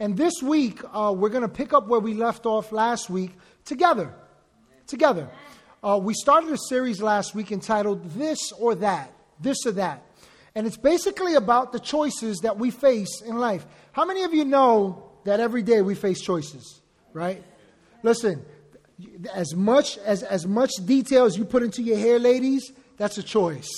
And this week, uh, we're going to pick up where we left off last week together. Together. Uh, we started a series last week entitled This or That. This or That. And it's basically about the choices that we face in life. How many of you know that every day we face choices, right? Listen, as much as, as much detail as you put into your hair, ladies, that's a choice.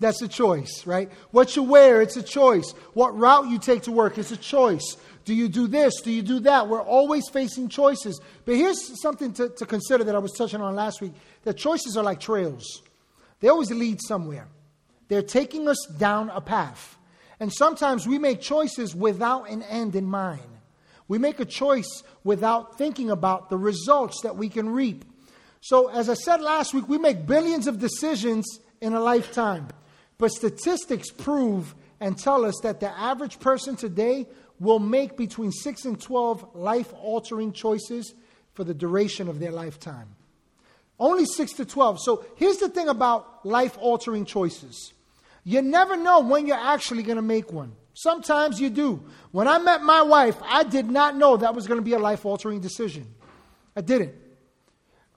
That's a choice, right? What you wear, it's a choice. What route you take to work, it's a choice. Do you do this? Do you do that? We're always facing choices. But here's something to, to consider that I was touching on last week that choices are like trails, they always lead somewhere. They're taking us down a path. And sometimes we make choices without an end in mind. We make a choice without thinking about the results that we can reap. So, as I said last week, we make billions of decisions in a lifetime. But statistics prove and tell us that the average person today will make between 6 and 12 life altering choices for the duration of their lifetime. Only 6 to 12. So here's the thing about life altering choices you never know when you're actually going to make one. Sometimes you do. When I met my wife, I did not know that was going to be a life altering decision. I didn't.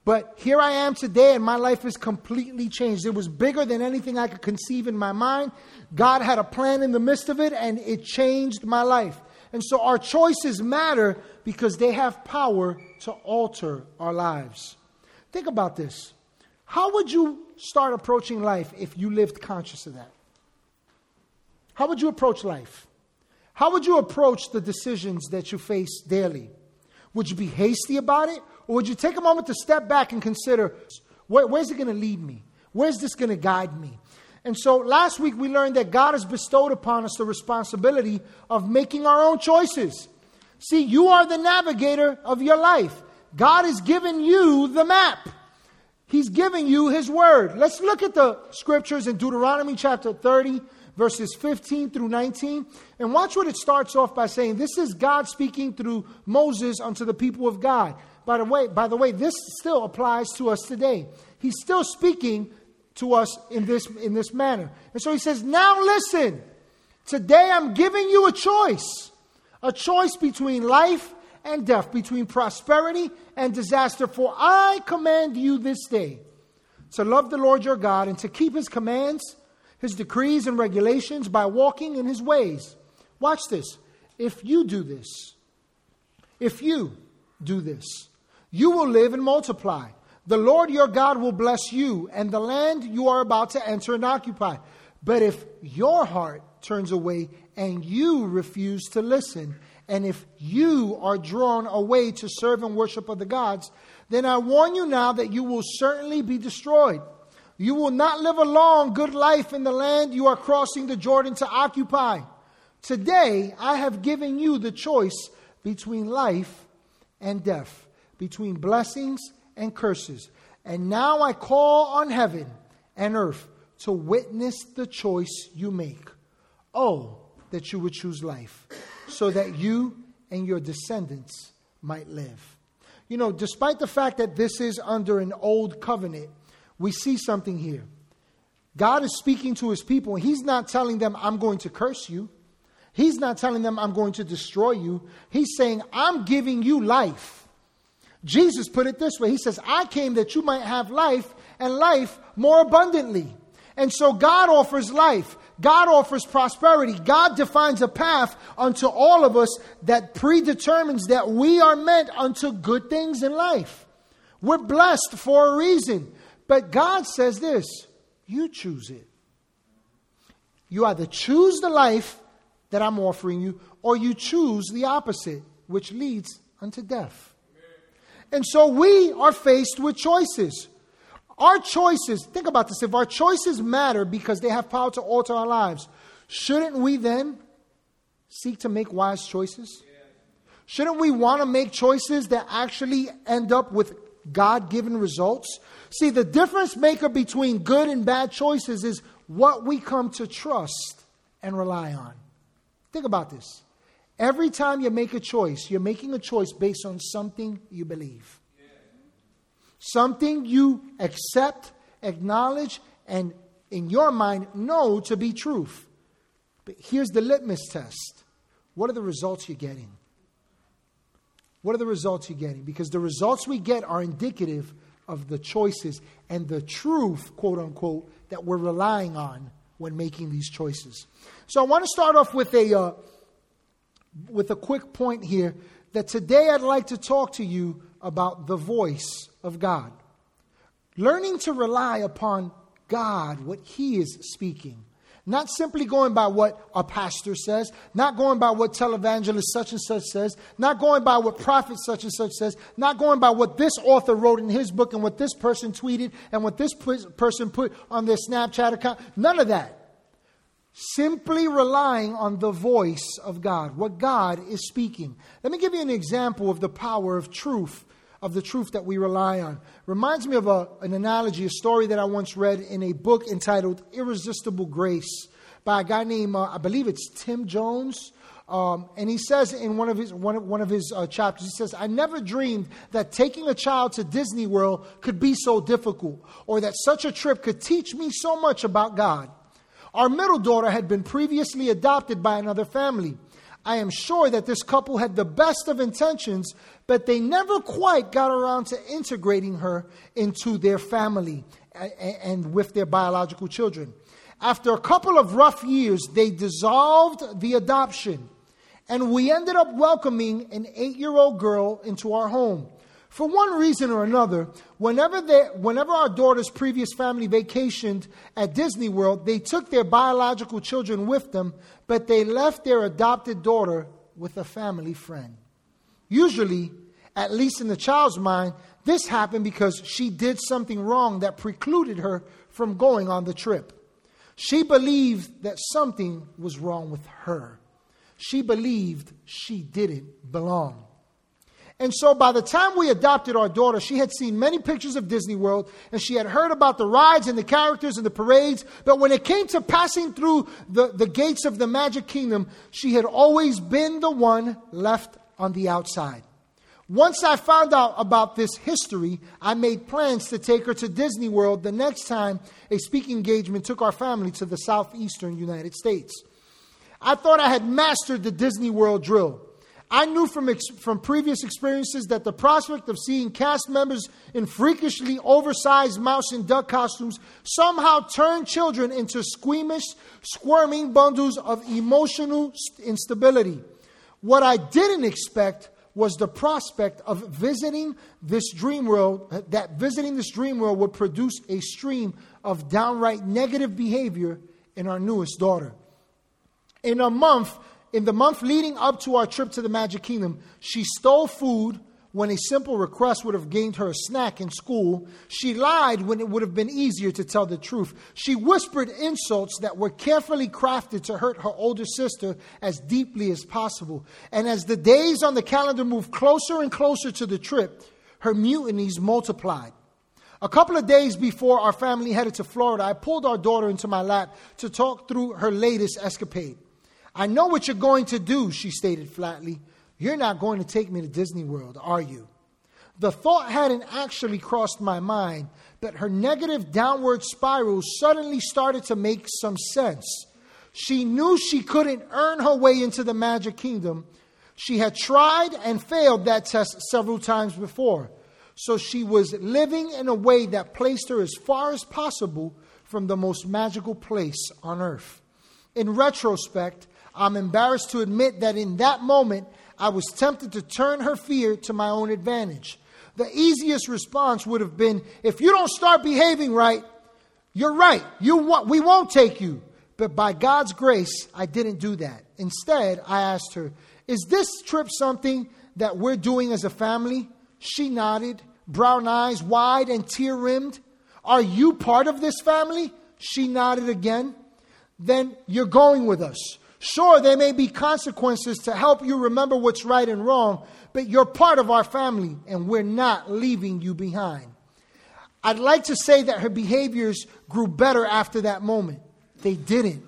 But here I am today, and my life is completely changed. It was bigger than anything I could conceive in my mind. God had a plan in the midst of it, and it changed my life. And so our choices matter because they have power to alter our lives. Think about this. How would you start approaching life if you lived conscious of that? How would you approach life? How would you approach the decisions that you face daily? Would you be hasty about it? Or would you take a moment to step back and consider where, where's it going to lead me? Where's this going to guide me? And so last week we learned that God has bestowed upon us the responsibility of making our own choices. See, you are the navigator of your life. God has given you the map. He's giving you His word. Let's look at the scriptures in Deuteronomy chapter 30, verses 15 through 19. And watch what it starts off by saying. This is God speaking through Moses unto the people of God. By the way, by the way, this still applies to us today. He's still speaking to us in this, in this manner. And so he says, Now listen, today I'm giving you a choice a choice between life and death, between prosperity and disaster. For I command you this day to love the Lord your God and to keep his commands, his decrees, and regulations by walking in his ways. Watch this. If you do this, if you do this, you will live and multiply. The Lord your God will bless you and the land you are about to enter and occupy. But if your heart turns away and you refuse to listen, and if you are drawn away to serve and worship other gods, then I warn you now that you will certainly be destroyed. You will not live a long, good life in the land you are crossing the Jordan to occupy. Today, I have given you the choice between life and death, between blessings and curses. And now I call on heaven and earth to witness the choice you make. Oh, that you would choose life, so that you and your descendants might live. You know, despite the fact that this is under an old covenant, we see something here. God is speaking to his people, and he's not telling them, I'm going to curse you. He's not telling them, I'm going to destroy you. He's saying, I'm giving you life. Jesus put it this way He says, I came that you might have life and life more abundantly. And so God offers life. God offers prosperity. God defines a path unto all of us that predetermines that we are meant unto good things in life. We're blessed for a reason. But God says this you choose it. You either choose the life that I'm offering you, or you choose the opposite, which leads unto death. And so we are faced with choices. Our choices, think about this, if our choices matter because they have power to alter our lives, shouldn't we then seek to make wise choices? Shouldn't we want to make choices that actually end up with God given results? See, the difference maker between good and bad choices is what we come to trust and rely on. Think about this. Every time you make a choice, you're making a choice based on something you believe. Something you accept, acknowledge, and in your mind know to be truth. But here's the litmus test what are the results you're getting? What are the results you're getting? Because the results we get are indicative of the choices and the truth, quote unquote, that we're relying on when making these choices. So I want to start off with a, uh, with a quick point here that today I'd like to talk to you about the voice of God. Learning to rely upon God, what He is speaking. Not simply going by what a pastor says, not going by what televangelist such and such says, not going by what prophet such and such says, not going by what this author wrote in his book and what this person tweeted and what this person put on their Snapchat account. None of that. Simply relying on the voice of God, what God is speaking. Let me give you an example of the power of truth of the truth that we rely on. Reminds me of a, an analogy, a story that I once read in a book entitled Irresistible Grace by a guy named, uh, I believe it's Tim Jones. Um, and he says in one of his, one of, one of his uh, chapters, he says, I never dreamed that taking a child to Disney World could be so difficult, or that such a trip could teach me so much about God. Our middle daughter had been previously adopted by another family. I am sure that this couple had the best of intentions, but they never quite got around to integrating her into their family and with their biological children. After a couple of rough years, they dissolved the adoption, and we ended up welcoming an eight year old girl into our home. For one reason or another, whenever, they, whenever our daughter's previous family vacationed at Disney World, they took their biological children with them, but they left their adopted daughter with a family friend. Usually, at least in the child's mind, this happened because she did something wrong that precluded her from going on the trip. She believed that something was wrong with her. She believed she didn't belong. And so by the time we adopted our daughter, she had seen many pictures of Disney World and she had heard about the rides and the characters and the parades. But when it came to passing through the, the gates of the Magic Kingdom, she had always been the one left on the outside. Once I found out about this history, I made plans to take her to Disney World the next time a speaking engagement took our family to the southeastern United States. I thought I had mastered the Disney World drill. I knew from, ex- from previous experiences that the prospect of seeing cast members in freakishly oversized mouse and duck costumes somehow turned children into squeamish, squirming bundles of emotional instability. What I didn't expect was the prospect of visiting this dream world, that visiting this dream world would produce a stream of downright negative behavior in our newest daughter. In a month, in the month leading up to our trip to the Magic Kingdom, she stole food when a simple request would have gained her a snack in school. She lied when it would have been easier to tell the truth. She whispered insults that were carefully crafted to hurt her older sister as deeply as possible. And as the days on the calendar moved closer and closer to the trip, her mutinies multiplied. A couple of days before our family headed to Florida, I pulled our daughter into my lap to talk through her latest escapade. I know what you're going to do, she stated flatly. You're not going to take me to Disney World, are you? The thought hadn't actually crossed my mind, but her negative downward spiral suddenly started to make some sense. She knew she couldn't earn her way into the Magic Kingdom. She had tried and failed that test several times before. So she was living in a way that placed her as far as possible from the most magical place on earth. In retrospect, I'm embarrassed to admit that in that moment, I was tempted to turn her fear to my own advantage. The easiest response would have been if you don't start behaving right, you're right. You we won't take you. But by God's grace, I didn't do that. Instead, I asked her, Is this trip something that we're doing as a family? She nodded, brown eyes wide and tear rimmed. Are you part of this family? She nodded again. Then you're going with us. Sure, there may be consequences to help you remember what's right and wrong, but you're part of our family and we're not leaving you behind. I'd like to say that her behaviors grew better after that moment. They didn't.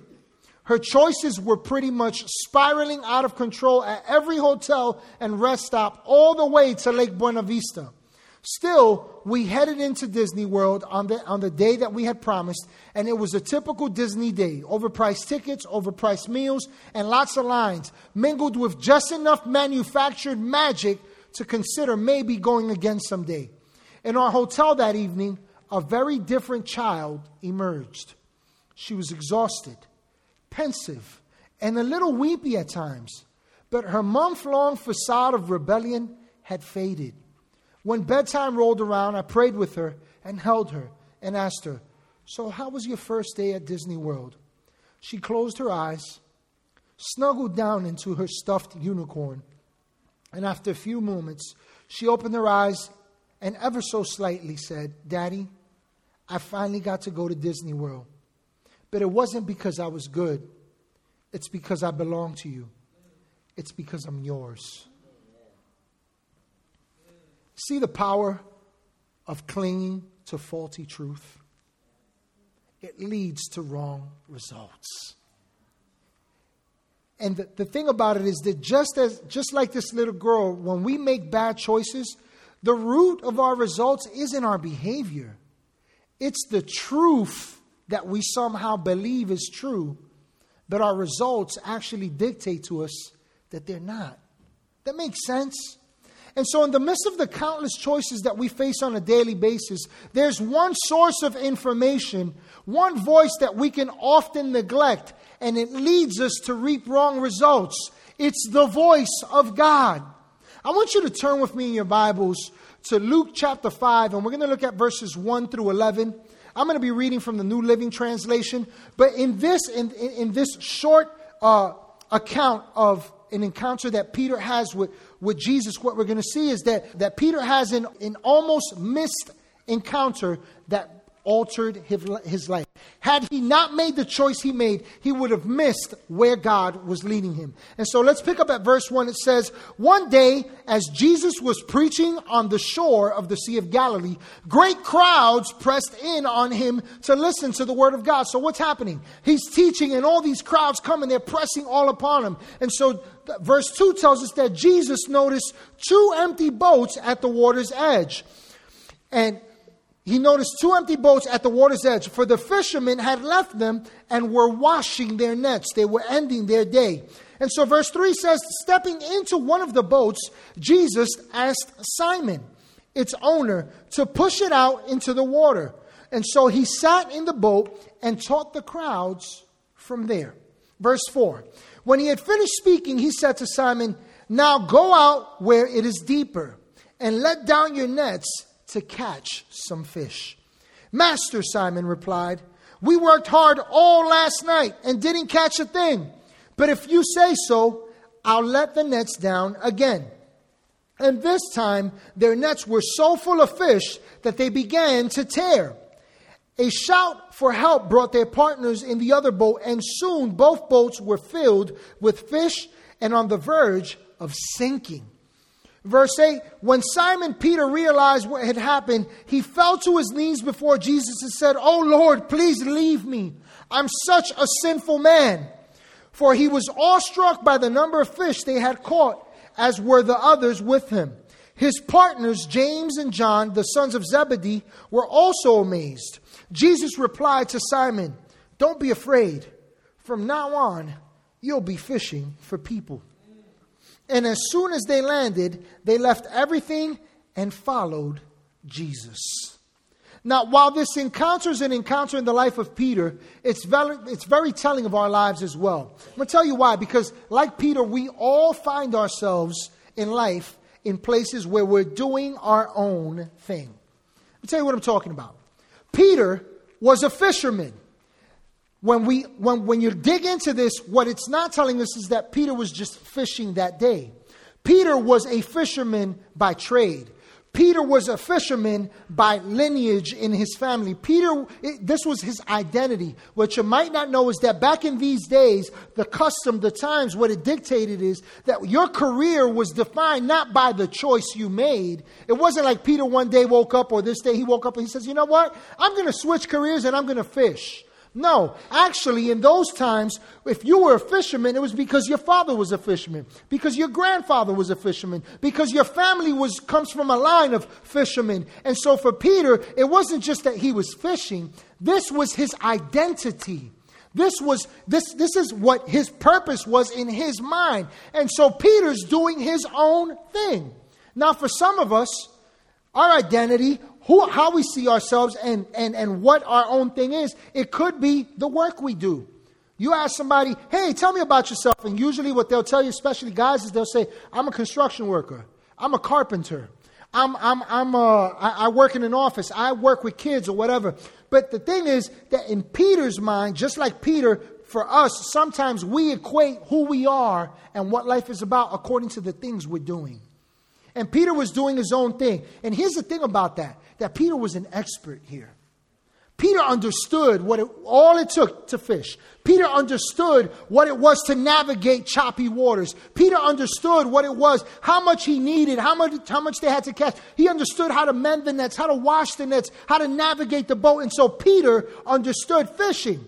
Her choices were pretty much spiraling out of control at every hotel and rest stop all the way to Lake Buena Vista. Still, we headed into Disney World on the, on the day that we had promised, and it was a typical Disney day overpriced tickets, overpriced meals, and lots of lines, mingled with just enough manufactured magic to consider maybe going again someday. In our hotel that evening, a very different child emerged. She was exhausted, pensive, and a little weepy at times, but her month long facade of rebellion had faded. When bedtime rolled around, I prayed with her and held her and asked her, So, how was your first day at Disney World? She closed her eyes, snuggled down into her stuffed unicorn, and after a few moments, she opened her eyes and ever so slightly said, Daddy, I finally got to go to Disney World. But it wasn't because I was good, it's because I belong to you, it's because I'm yours. See the power of clinging to faulty truth? It leads to wrong results. And the, the thing about it is that just as just like this little girl, when we make bad choices, the root of our results isn't our behavior. It's the truth that we somehow believe is true, but our results actually dictate to us that they're not. That makes sense? And so, in the midst of the countless choices that we face on a daily basis, there's one source of information, one voice that we can often neglect, and it leads us to reap wrong results. It's the voice of God. I want you to turn with me in your Bibles to Luke chapter 5, and we're going to look at verses 1 through 11. I'm going to be reading from the New Living Translation, but in this, in, in, this short uh, account of an encounter that Peter has with, with Jesus, what we're going to see is that, that Peter has an, an almost missed encounter that altered his, life. Had he not made the choice he made, he would have missed where God was leading him. And so let's pick up at verse 1. It says, One day, as Jesus was preaching on the shore of the Sea of Galilee, great crowds pressed in on him to listen to the word of God. So what's happening? He's teaching, and all these crowds come and they're pressing all upon him. And so verse 2 tells us that Jesus noticed two empty boats at the water's edge. And he noticed two empty boats at the water's edge, for the fishermen had left them and were washing their nets. They were ending their day. And so, verse 3 says, Stepping into one of the boats, Jesus asked Simon, its owner, to push it out into the water. And so he sat in the boat and taught the crowds from there. Verse 4 When he had finished speaking, he said to Simon, Now go out where it is deeper and let down your nets to catch some fish. Master, Simon replied, We worked hard all last night and didn't catch a thing. But if you say so, I'll let the nets down again. And this time, their nets were so full of fish that they began to tear. A shout for help brought their partners in the other boat, and soon both boats were filled with fish and on the verge of sinking. Verse 8 When Simon Peter realized what had happened, he fell to his knees before Jesus and said, Oh Lord, please leave me. I'm such a sinful man. For he was awestruck by the number of fish they had caught, as were the others with him. His partners, James and John, the sons of Zebedee, were also amazed. Jesus replied to Simon, Don't be afraid. From now on, you'll be fishing for people. And as soon as they landed, they left everything and followed Jesus. Now, while this encounter is an encounter in the life of Peter, it's very, it's very telling of our lives as well. I'm going to tell you why. Because, like Peter, we all find ourselves in life in places where we're doing our own thing. Let me tell you what I'm talking about. Peter was a fisherman when, we, when, when you dig into this, what it's not telling us is that Peter was just fishing that day. Peter was a fisherman by trade. Peter was a fisherman by lineage in his family. Peter, it, this was his identity. What you might not know is that back in these days, the custom, the times, what it dictated is that your career was defined not by the choice you made. It wasn't like Peter one day woke up or this day he woke up and he says, you know what? I'm going to switch careers and I'm going to fish. No, actually, in those times, if you were a fisherman, it was because your father was a fisherman, because your grandfather was a fisherman, because your family was comes from a line of fishermen. And so for Peter, it wasn't just that he was fishing, this was his identity. This was this this is what his purpose was in his mind. And so Peter's doing his own thing. Now, for some of us, our identity, who, how we see ourselves, and, and, and what our own thing is, it could be the work we do. You ask somebody, hey, tell me about yourself. And usually, what they'll tell you, especially guys, is they'll say, I'm a construction worker, I'm a carpenter. I'm, I'm, I'm, uh, I, I work in an office. I work with kids or whatever. But the thing is that in Peter's mind, just like Peter, for us, sometimes we equate who we are and what life is about according to the things we're doing. And Peter was doing his own thing. And here's the thing about that that Peter was an expert here. Peter understood what it, all it took to fish. Peter understood what it was to navigate choppy waters. Peter understood what it was, how much he needed, how much, how much they had to catch. He understood how to mend the nets, how to wash the nets, how to navigate the boat. And so Peter understood fishing.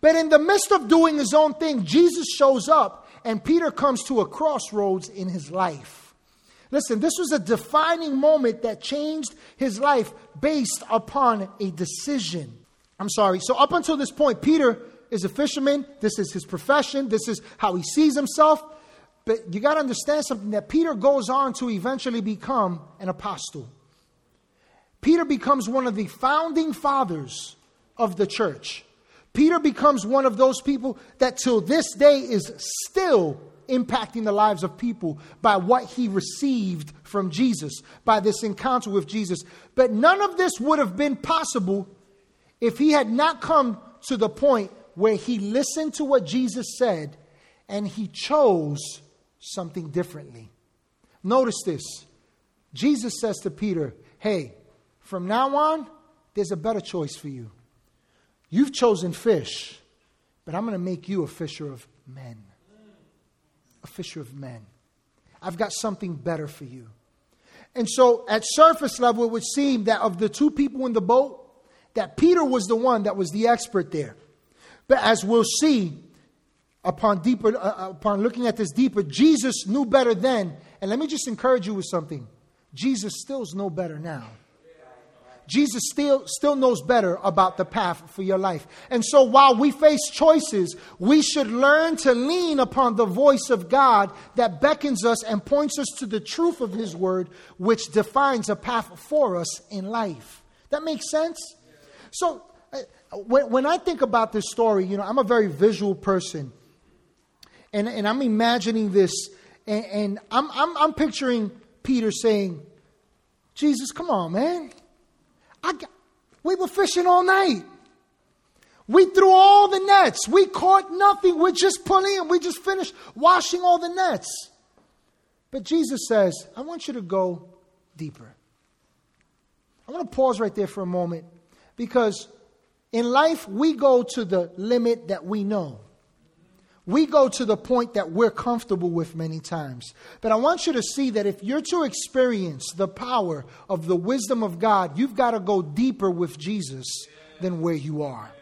But in the midst of doing his own thing, Jesus shows up and Peter comes to a crossroads in his life. Listen, this was a defining moment that changed his life based upon a decision. I'm sorry. So, up until this point, Peter is a fisherman. This is his profession. This is how he sees himself. But you got to understand something that Peter goes on to eventually become an apostle. Peter becomes one of the founding fathers of the church. Peter becomes one of those people that till this day is still impacting the lives of people by what he received from Jesus, by this encounter with Jesus. But none of this would have been possible if he had not come to the point where he listened to what Jesus said and he chose something differently. Notice this Jesus says to Peter, Hey, from now on, there's a better choice for you. You've chosen fish, but I'm going to make you a fisher of men fisher of men. I've got something better for you. And so, at surface level, it would seem that of the two people in the boat, that Peter was the one that was the expert there. But as we'll see, upon deeper, uh, uh upon looking at this deeper, Jesus knew better then. And let me just encourage you with something: Jesus still knows better now. Jesus still, still knows better about the path for your life. And so while we face choices, we should learn to lean upon the voice of God that beckons us and points us to the truth of His Word, which defines a path for us in life. That makes sense? So uh, when, when I think about this story, you know, I'm a very visual person. And, and I'm imagining this, and, and I'm, I'm, I'm picturing Peter saying, Jesus, come on, man. I got, we were fishing all night. We threw all the nets. We caught nothing. We're just pulling and we just finished washing all the nets. But Jesus says, I want you to go deeper. I want to pause right there for a moment because in life we go to the limit that we know we go to the point that we're comfortable with many times. But I want you to see that if you're to experience the power of the wisdom of God, you've got to go deeper with Jesus than where you are.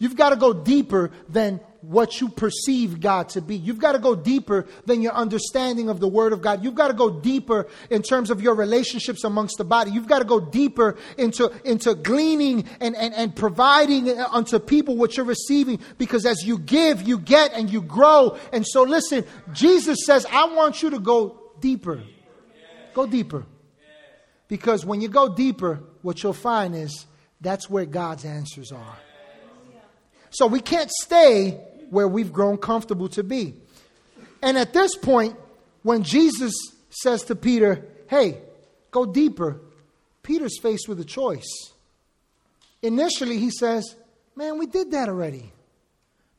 You've got to go deeper than what you perceive God to be. You've got to go deeper than your understanding of the Word of God. You've got to go deeper in terms of your relationships amongst the body. You've got to go deeper into, into gleaning and, and, and providing unto people what you're receiving because as you give, you get and you grow. And so listen, Jesus says, I want you to go deeper. Go deeper. Because when you go deeper, what you'll find is that's where God's answers are. So we can't stay where we've grown comfortable to be. And at this point, when Jesus says to Peter, Hey, go deeper, Peter's faced with a choice. Initially, he says, Man, we did that already.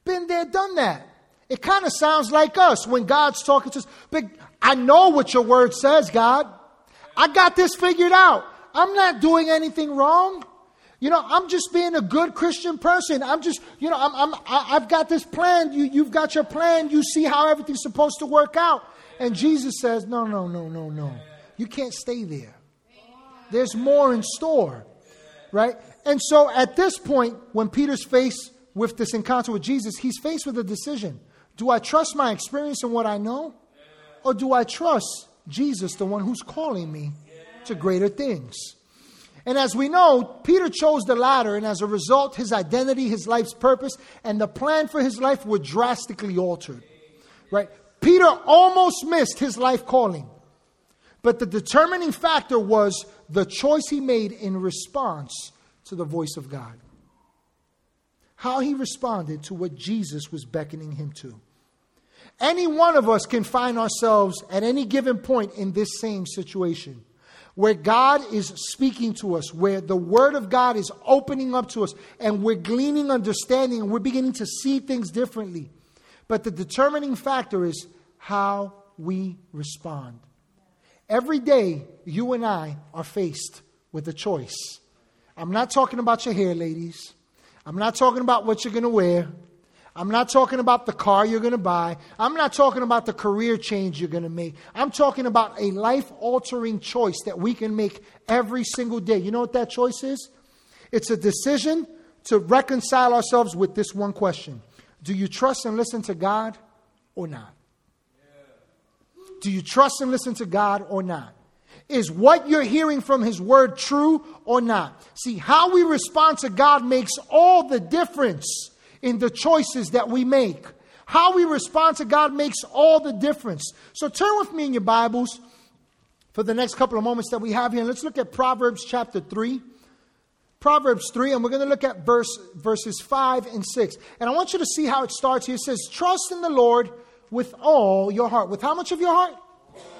Been there, done that. It kind of sounds like us when God's talking to us. But I know what your word says, God. I got this figured out. I'm not doing anything wrong. You know, I'm just being a good Christian person. I'm just, you know, I'm, I'm, I've got this plan. You, you've got your plan. You see how everything's supposed to work out. And Jesus says, no, no, no, no, no. You can't stay there. There's more in store, right? And so at this point, when Peter's faced with this encounter with Jesus, he's faced with a decision. Do I trust my experience and what I know? Or do I trust Jesus, the one who's calling me to greater things? And as we know, Peter chose the latter, and as a result, his identity, his life's purpose, and the plan for his life were drastically altered. Right? Peter almost missed his life calling. But the determining factor was the choice he made in response to the voice of God. How he responded to what Jesus was beckoning him to. Any one of us can find ourselves at any given point in this same situation where God is speaking to us, where the Word of God is opening up to us, and we're gleaning understanding and we're beginning to see things differently. But the determining factor is how we respond. Every day, you and I are faced with a choice. I'm not talking about your hair, ladies. I'm not talking about what you're going to wear. I'm not talking about the car you're going to buy. I'm not talking about the career change you're going to make. I'm talking about a life altering choice that we can make every single day. You know what that choice is? It's a decision to reconcile ourselves with this one question Do you trust and listen to God or not? Do you trust and listen to God or not? Is what you're hearing from His Word true or not? See, how we respond to God makes all the difference in the choices that we make. How we respond to God makes all the difference. So turn with me in your Bibles for the next couple of moments that we have here. Let's look at Proverbs chapter 3. Proverbs 3, and we're going to look at verse, verses 5 and 6. And I want you to see how it starts here. It says, Trust in the Lord with all your heart. With how much of your heart?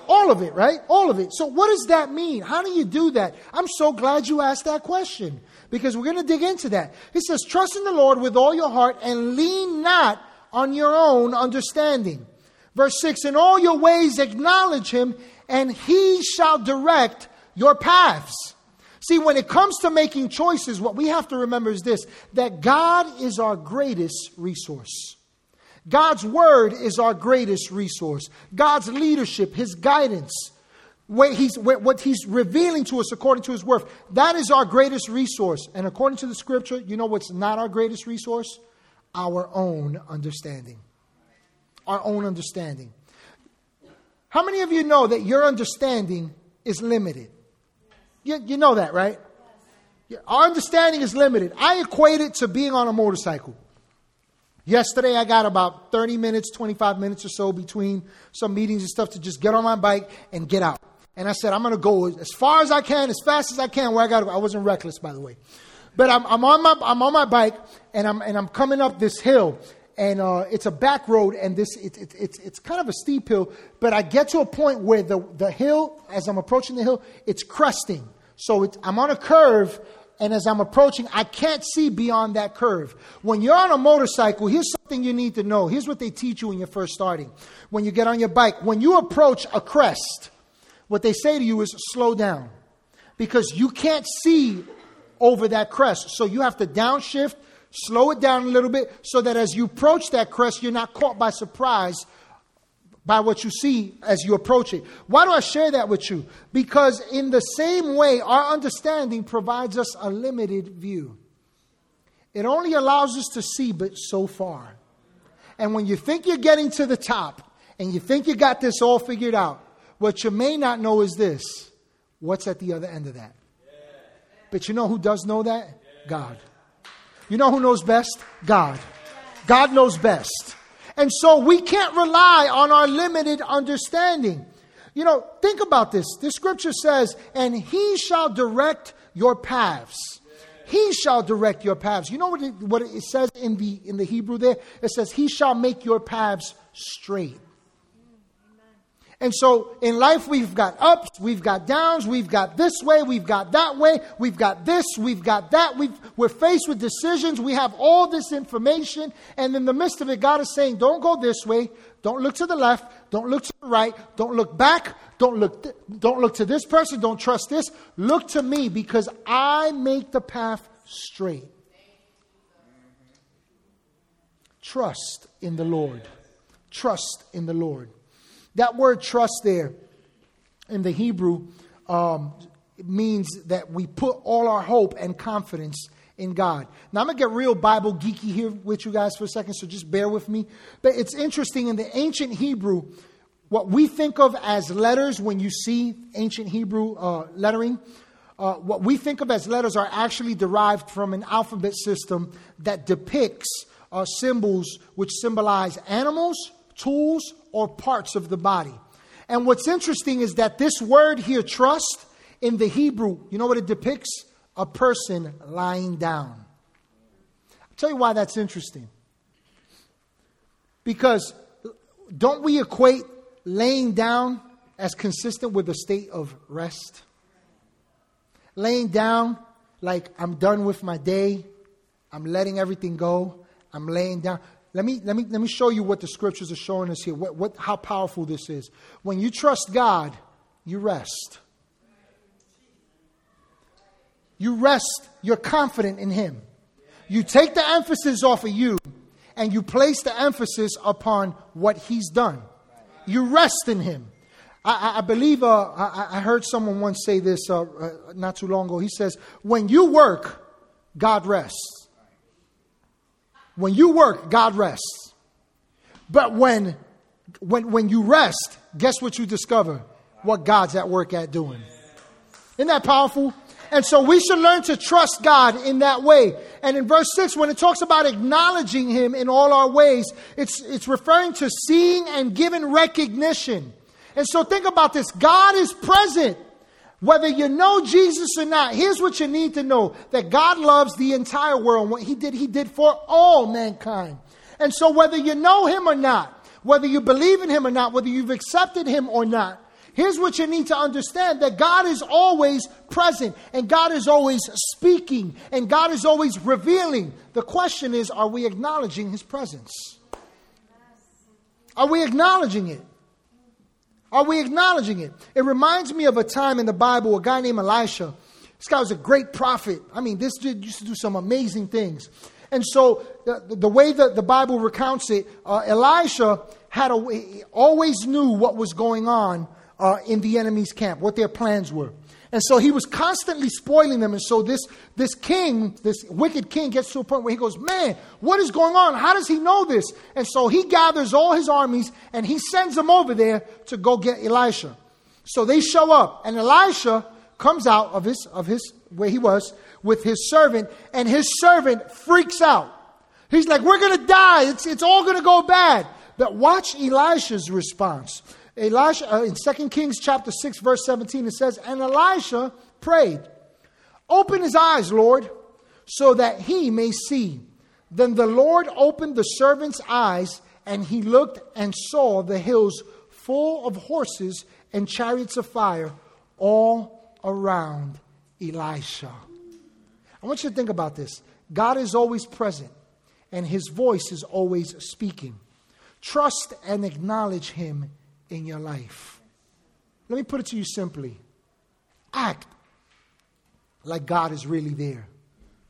All of it, right? All of it. So, what does that mean? How do you do that? I'm so glad you asked that question because we're going to dig into that. He says, Trust in the Lord with all your heart and lean not on your own understanding. Verse 6 In all your ways acknowledge him, and he shall direct your paths. See, when it comes to making choices, what we have to remember is this that God is our greatest resource. God's word is our greatest resource. God's leadership, his guidance, what he's, what he's revealing to us according to his word. That is our greatest resource. And according to the scripture, you know what's not our greatest resource? Our own understanding. Our own understanding. How many of you know that your understanding is limited? You, you know that, right? Our understanding is limited. I equate it to being on a motorcycle. Yesterday, I got about 30 minutes, 25 minutes or so between some meetings and stuff to just get on my bike and get out. And I said, I'm going to go as far as I can, as fast as I can, where I got to go. I wasn't reckless, by the way. But I'm, I'm, on, my, I'm on my bike, and I'm, and I'm coming up this hill. And uh, it's a back road, and this it, it, it's, it's kind of a steep hill. But I get to a point where the, the hill, as I'm approaching the hill, it's cresting. So it's, I'm on a curve, and as I'm approaching, I can't see beyond that curve. When you're on a motorcycle, here's something you need to know. Here's what they teach you when you're first starting. When you get on your bike, when you approach a crest, what they say to you is slow down because you can't see over that crest. So you have to downshift, slow it down a little bit so that as you approach that crest, you're not caught by surprise by what you see as you approach it. Why do I share that with you? Because in the same way, our understanding provides us a limited view. It only allows us to see but so far. And when you think you're getting to the top and you think you got this all figured out, what you may not know is this what's at the other end of that? But you know who does know that? God. You know who knows best? God. God knows best. And so we can't rely on our limited understanding. You know, think about this. The scripture says, and he shall direct your paths. He shall direct your paths. You know what it, what it says in the, in the Hebrew there? It says, He shall make your paths straight. And so in life, we've got ups, we've got downs, we've got this way, we've got that way, we've got this, we've got that. we are faced with decisions. We have all this information. And in the midst of it, God is saying, don't go this way. Don't look to the left. Don't look to the right. Don't look back. Don't look, th- don't look to this person. Don't trust this. Look to me because I make the path straight. Trust in the Lord. Trust in the Lord. That word trust there in the Hebrew um, means that we put all our hope and confidence in God. Now, I'm going to get real Bible geeky here with you guys for a second, so just bear with me. But it's interesting in the ancient Hebrew, what we think of as letters when you see ancient Hebrew uh, lettering, uh, what we think of as letters are actually derived from an alphabet system that depicts uh, symbols which symbolize animals, tools, or parts of the body. And what's interesting is that this word here, trust, in the Hebrew, you know what it depicts? A person lying down. I'll tell you why that's interesting. Because don't we equate laying down as consistent with a state of rest? Laying down like I'm done with my day, I'm letting everything go, I'm laying down. Let me, let me, let me show you what the scriptures are showing us here, what, what, how powerful this is. When you trust God, you rest. You rest, you're confident in Him. You take the emphasis off of you and you place the emphasis upon what He's done. You rest in Him. I, I believe uh, I, I, heard someone once say this uh, uh, not too long ago. He says, When you work, God rests. When you work, God rests. But when, when, when you rest, guess what you discover? What God's at work at doing. Isn't that powerful? And so we should learn to trust God in that way. And in verse 6, when it talks about acknowledging Him in all our ways, it's, it's referring to seeing and giving recognition. And so think about this God is present. Whether you know Jesus or not, here's what you need to know that God loves the entire world. What He did, He did for all mankind. And so whether you know Him or not, whether you believe in Him or not, whether you've accepted Him or not, Here's what you need to understand that God is always present and God is always speaking and God is always revealing. The question is are we acknowledging His presence? Are we acknowledging it? Are we acknowledging it? It reminds me of a time in the Bible, a guy named Elisha. This guy was a great prophet. I mean, this dude used to do some amazing things. And so, the, the way that the Bible recounts it, uh, Elisha had a, always knew what was going on uh, in the enemy's camp, what their plans were. And so he was constantly spoiling them. And so this, this king, this wicked king, gets to a point where he goes, Man, what is going on? How does he know this? And so he gathers all his armies and he sends them over there to go get Elisha. So they show up, and Elisha comes out of his, of his where he was with his servant, and his servant freaks out. He's like, We're going to die. It's, it's all going to go bad. But watch Elisha's response. Elisha, uh, in 2 Kings chapter 6, verse 17, it says, And Elisha prayed, Open his eyes, Lord, so that he may see. Then the Lord opened the servant's eyes, and he looked and saw the hills full of horses and chariots of fire all around Elisha. I want you to think about this. God is always present, and his voice is always speaking. Trust and acknowledge him in your life. Let me put it to you simply act like God is really there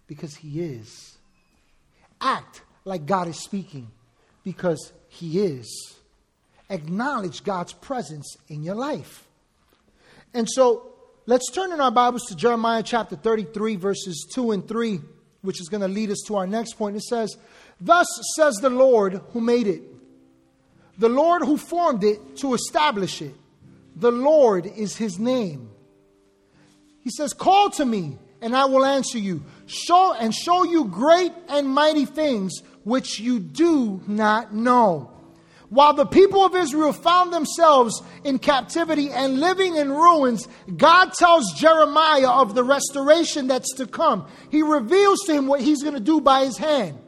because He is. Act like God is speaking because He is. Acknowledge God's presence in your life. And so let's turn in our Bibles to Jeremiah chapter 33, verses 2 and 3, which is going to lead us to our next point. It says, Thus says the Lord who made it the Lord who formed it to establish it. The Lord is his name. He says, Call to me, and I will answer you. Show and show you great and mighty things which you do not know. While the people of Israel found themselves in captivity and living in ruins, God tells Jeremiah of the restoration that's to come. He reveals to him what he's going to do by his hand.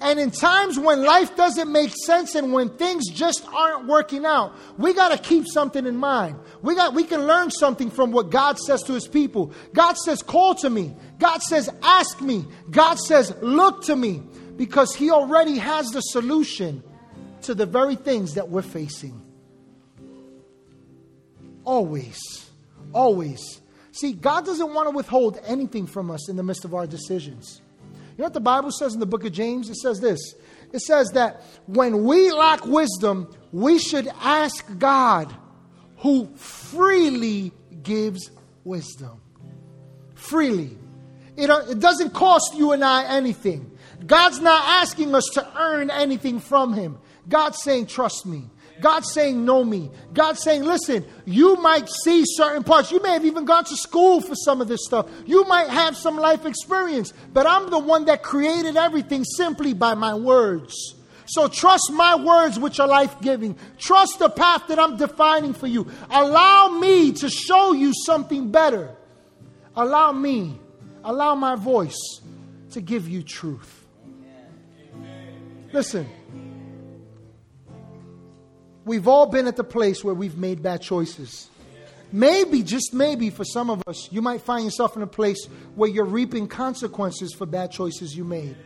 And in times when life doesn't make sense and when things just aren't working out, we got to keep something in mind. We got we can learn something from what God says to his people. God says call to me. God says ask me. God says look to me because he already has the solution to the very things that we're facing. Always. Always. See, God doesn't want to withhold anything from us in the midst of our decisions. You know what the Bible says in the book of James? It says this it says that when we lack wisdom, we should ask God who freely gives wisdom. Freely. It, uh, it doesn't cost you and I anything. God's not asking us to earn anything from Him. God's saying, Trust me. God's saying, Know me. God's saying, Listen, you might see certain parts. You may have even gone to school for some of this stuff. You might have some life experience. But I'm the one that created everything simply by my words. So trust my words, which are life giving. Trust the path that I'm defining for you. Allow me to show you something better. Allow me, allow my voice to give you truth. Listen, we've all been at the place where we've made bad choices. Maybe, just maybe, for some of us, you might find yourself in a place where you're reaping consequences for bad choices you made.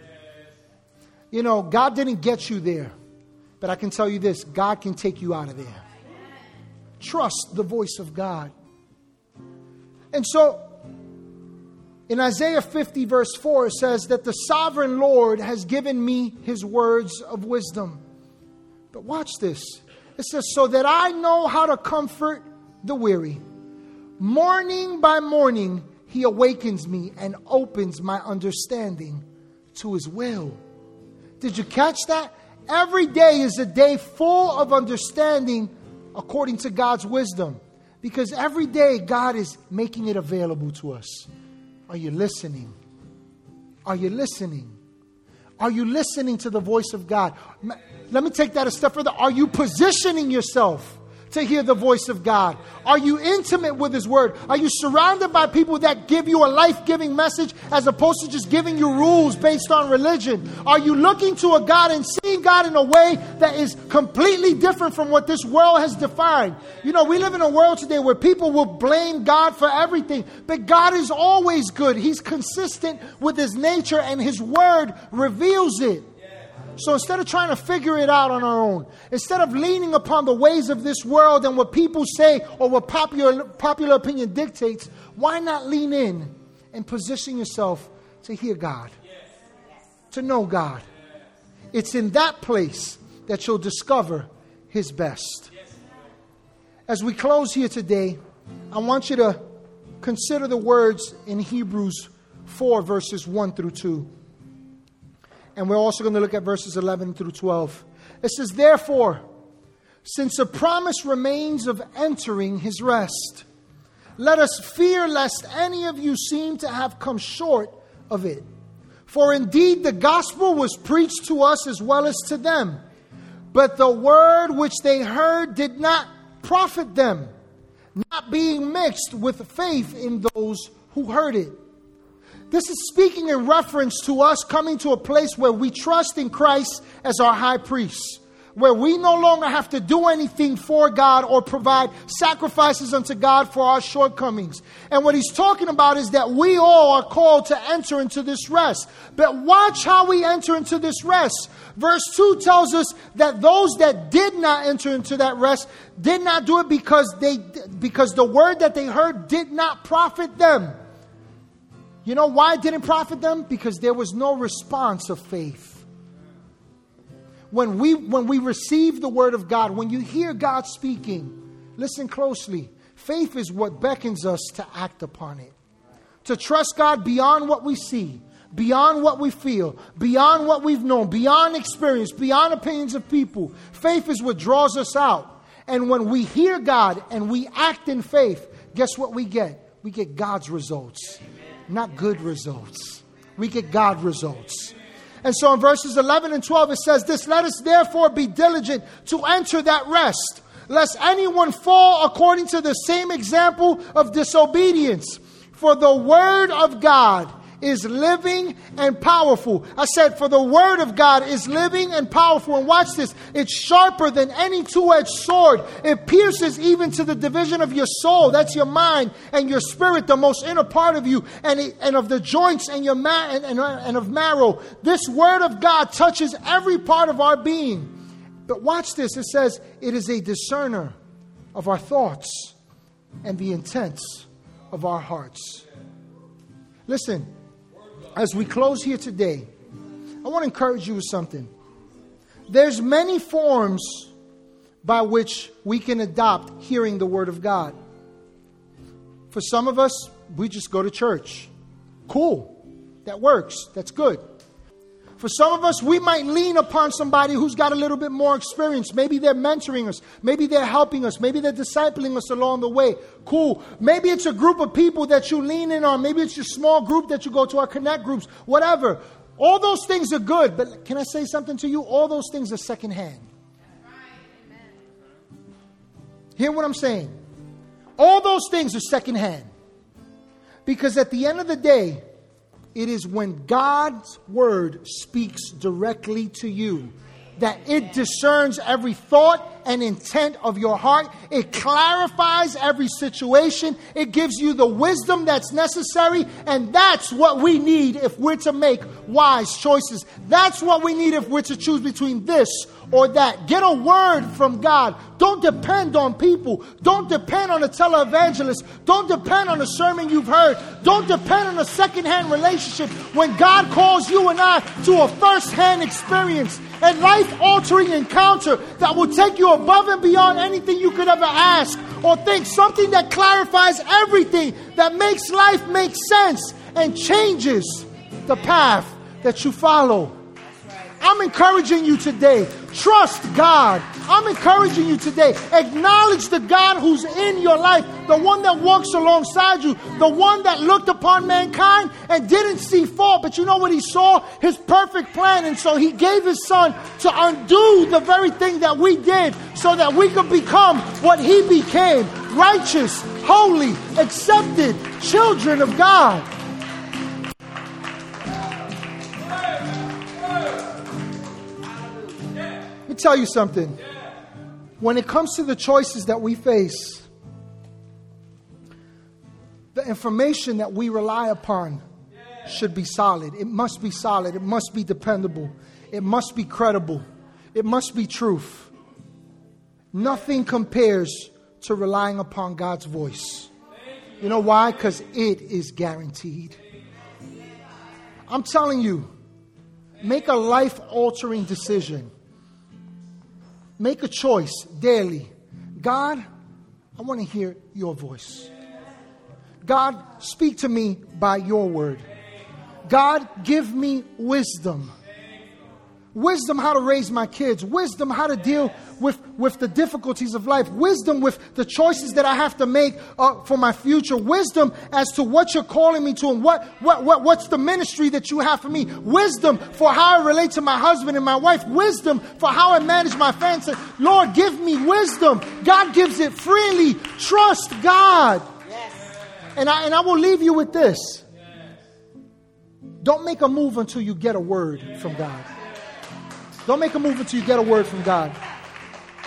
You know, God didn't get you there. But I can tell you this God can take you out of there. Trust the voice of God. And so, in Isaiah 50, verse 4, it says that the sovereign Lord has given me his words of wisdom. But watch this. It says, so that I know how to comfort the weary. Morning by morning, he awakens me and opens my understanding to his will. Did you catch that? Every day is a day full of understanding according to God's wisdom. Because every day God is making it available to us. Are you listening? Are you listening? Are you listening to the voice of God? Let me take that a step further. Are you positioning yourself to hear the voice of God? Are you intimate with His Word? Are you surrounded by people that give you a life giving message as opposed to just giving you rules based on religion? Are you looking to a God and seeing God in a way that is completely different from what this world has defined? You know, we live in a world today where people will blame God for everything, but God is always good. He's consistent with His nature, and His Word reveals it. So instead of trying to figure it out on our own, instead of leaning upon the ways of this world and what people say or what popular, popular opinion dictates, why not lean in and position yourself to hear God, to know God? It's in that place that you'll discover His best. As we close here today, I want you to consider the words in Hebrews 4, verses 1 through 2. And we're also going to look at verses 11 through 12. It says, Therefore, since a promise remains of entering his rest, let us fear lest any of you seem to have come short of it. For indeed the gospel was preached to us as well as to them, but the word which they heard did not profit them, not being mixed with faith in those who heard it. This is speaking in reference to us coming to a place where we trust in Christ as our high priest, where we no longer have to do anything for God or provide sacrifices unto God for our shortcomings. And what he's talking about is that we all are called to enter into this rest. But watch how we enter into this rest. Verse 2 tells us that those that did not enter into that rest did not do it because they because the word that they heard did not profit them. You know why it didn't profit them? Because there was no response of faith. When we, when we receive the word of God, when you hear God speaking, listen closely. Faith is what beckons us to act upon it, to trust God beyond what we see, beyond what we feel, beyond what we've known, beyond experience, beyond opinions of people. Faith is what draws us out. And when we hear God and we act in faith, guess what we get? We get God's results not good results. We get God results. And so in verses 11 and 12, it says this Let us therefore be diligent to enter that rest, lest anyone fall according to the same example of disobedience. For the word of God is living and powerful. I said, for the word of God is living and powerful. And watch this. It's sharper than any two-edged sword. It pierces even to the division of your soul. That's your mind and your spirit, the most inner part of you and, it, and of the joints and your ma- and, and, and of marrow. This word of God touches every part of our being. But watch this. It says it is a discerner of our thoughts and the intents of our hearts. Listen, as we close here today, I want to encourage you with something. There's many forms by which we can adopt hearing the word of God. For some of us, we just go to church. Cool. That works. That's good. For some of us, we might lean upon somebody who's got a little bit more experience. Maybe they're mentoring us. Maybe they're helping us. Maybe they're discipling us along the way. Cool. Maybe it's a group of people that you lean in on. Maybe it's your small group that you go to our connect groups. Whatever. All those things are good, but can I say something to you? All those things are secondhand. Hear what I'm saying? All those things are secondhand. Because at the end of the day, it is when God's word speaks directly to you that it discerns every thought and intent of your heart. It clarifies every situation. It gives you the wisdom that's necessary. And that's what we need if we're to make wise choices. That's what we need if we're to choose between this or that. Get a word from God. Don't depend on people. Don't depend on a televangelist. Don't depend on a sermon you've heard. Don't depend on a secondhand relationship when God calls you and I to a first hand experience, a life altering encounter that will take you above and beyond anything you could ever ask or think. Something that clarifies everything, that makes life make sense and changes the path that you follow. I'm encouraging you today. Trust God. I'm encouraging you today. Acknowledge the God who's in your life, the one that walks alongside you, the one that looked upon mankind and didn't see fault. But you know what he saw? His perfect plan. And so he gave his son to undo the very thing that we did so that we could become what he became righteous, holy, accepted children of God. Me tell you something. When it comes to the choices that we face, the information that we rely upon should be solid. It must be solid. It must be dependable. It must be credible. It must be truth. Nothing compares to relying upon God's voice. You know why? Because it is guaranteed. I'm telling you, make a life altering decision Make a choice daily. God, I want to hear your voice. God, speak to me by your word. God, give me wisdom wisdom how to raise my kids, wisdom how to deal with, with the difficulties of life, wisdom with the choices that I have to make uh, for my future, wisdom as to what you're calling me to and what, what, what, what's the ministry that you have for me, wisdom for how I relate to my husband and my wife, wisdom for how I manage my family. Lord, give me wisdom. God gives it freely. Trust God. Yes. And, I, and I will leave you with this. Don't make a move until you get a word from God. Don't make a move until you get a word from God.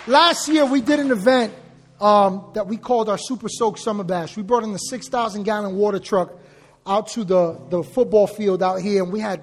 Last year, we did an event um, that we called our Super Soak Summer Bash. We brought in the 6,000 gallon water truck out to the, the football field out here, and we had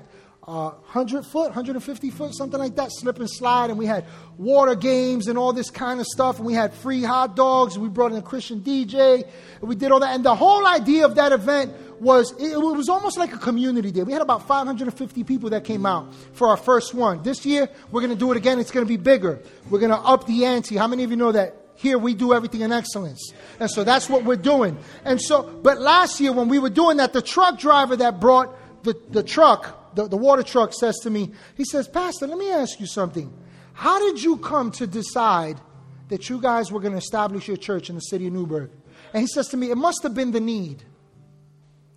uh, 100 foot, 150 foot, something like that, slip and slide. And we had water games and all this kind of stuff. And we had free hot dogs. And we brought in a Christian DJ. And we did all that. And the whole idea of that event was it, was almost like a community day. We had about 550 people that came out for our first one. This year, we're going to do it again. It's going to be bigger. We're going to up the ante. How many of you know that here we do everything in excellence? And so that's what we're doing. And so, but last year when we were doing that, the truck driver that brought the, the truck, the, the water truck says to me, he says, Pastor, let me ask you something. How did you come to decide that you guys were going to establish your church in the city of Newburgh? And he says to me, It must have been the need.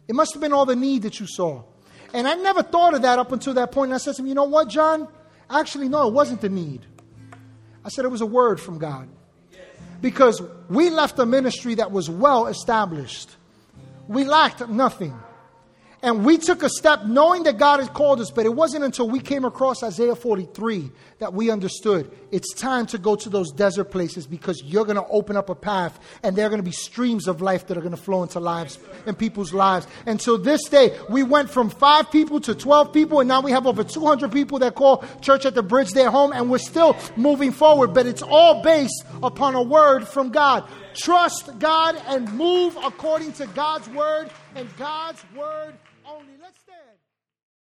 It must have been all the need that you saw. And I never thought of that up until that point. And I said to him, You know what, John? Actually, no, it wasn't the need. I said it was a word from God. Because we left a ministry that was well established, we lacked nothing. And we took a step knowing that God had called us, but it wasn't until we came across Isaiah 43 that we understood it's time to go to those desert places because you're going to open up a path and there are going to be streams of life that are going to flow into lives and people's lives. And so this day, we went from five people to 12 people, and now we have over 200 people that call Church at the Bridge their home, and we're still moving forward, but it's all based upon a word from God. Trust God and move according to God's word and God's word.